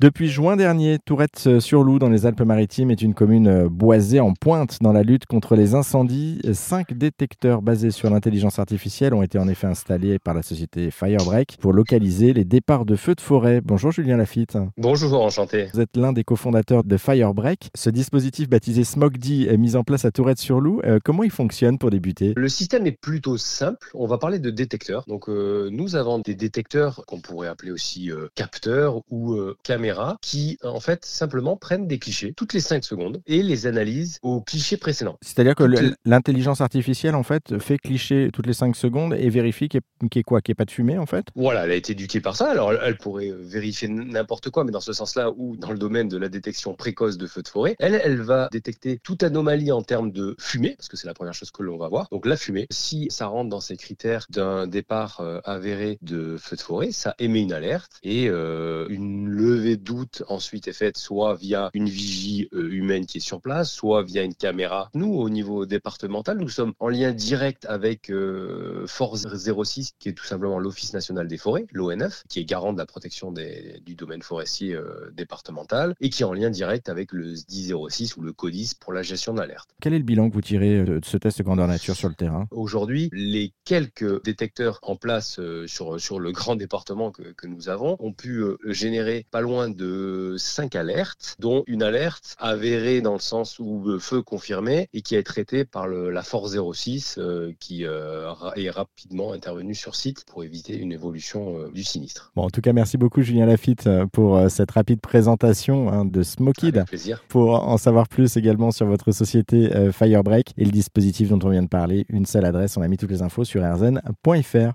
Depuis juin dernier, Tourette-sur-Loup, dans les Alpes-Maritimes, est une commune euh, boisée en pointe dans la lutte contre les incendies. Cinq détecteurs basés sur l'intelligence artificielle ont été en effet installés par la société Firebreak pour localiser les départs de feux de forêt. Bonjour Julien Lafitte. Bonjour, enchanté. Vous êtes l'un des cofondateurs de Firebreak. Ce dispositif baptisé SmogD est mis en place à Tourette-sur-Loup. Euh, comment il fonctionne pour débuter? Le système est plutôt simple. On va parler de détecteurs. Donc, euh, nous avons des détecteurs qu'on pourrait appeler aussi capteurs ou caméras qui, en fait, simplement prennent des clichés toutes les 5 secondes et les analysent aux clichés précédents. C'est-à-dire que l'intelligence artificielle, en fait, fait cliché toutes les 5 secondes et vérifie qu'il n'y ait quoi Qu'il n'y ait pas de fumée, en fait? Voilà, elle a été éduquée par ça. Alors, elle pourrait vérifier n'importe quoi, mais dans ce sens-là, ou dans le domaine de la détection précoce de feux de forêt, elle, elle va détecter toute anomalie en termes de fumée, parce que c'est la première chose que l'on va voir. Donc, la fumée, si ça rentre dans ces critères d'un départ euh, avéré de feu de forêt, ça émet une alerte et euh, une levée doute ensuite est faite soit via une vigie euh, humaine qui est sur place, soit via une caméra. Nous, au niveau départemental, nous sommes en lien direct avec euh, Force 06, qui est tout simplement l'Office national des forêts, l'ONF, qui est garant de la protection des, du domaine forestier euh, départemental, et qui est en lien direct avec le SDI 06 ou le CODIS pour la gestion d'alerte. Quel est le bilan que vous tirez de ce test grandeur nature sur le terrain? Aujourd'hui, les quelques détecteurs en place sur, sur le grand département que, que nous avons ont pu générer pas loin de cinq alertes, dont une alerte avérée dans le sens où le feu confirmé et qui est traitée par la Force 06 euh, qui euh, est rapidement intervenue sur site pour éviter une évolution euh, du sinistre. Bon, en tout cas, merci beaucoup Julien Lafitte pour cette rapide présentation hein, de Smokid. Avec plaisir. Pour en savoir plus également sur votre société Firebreak et le dispositif dont on vient de parler, une seule adresse, on a mis toutes les infos sur rzn.fr.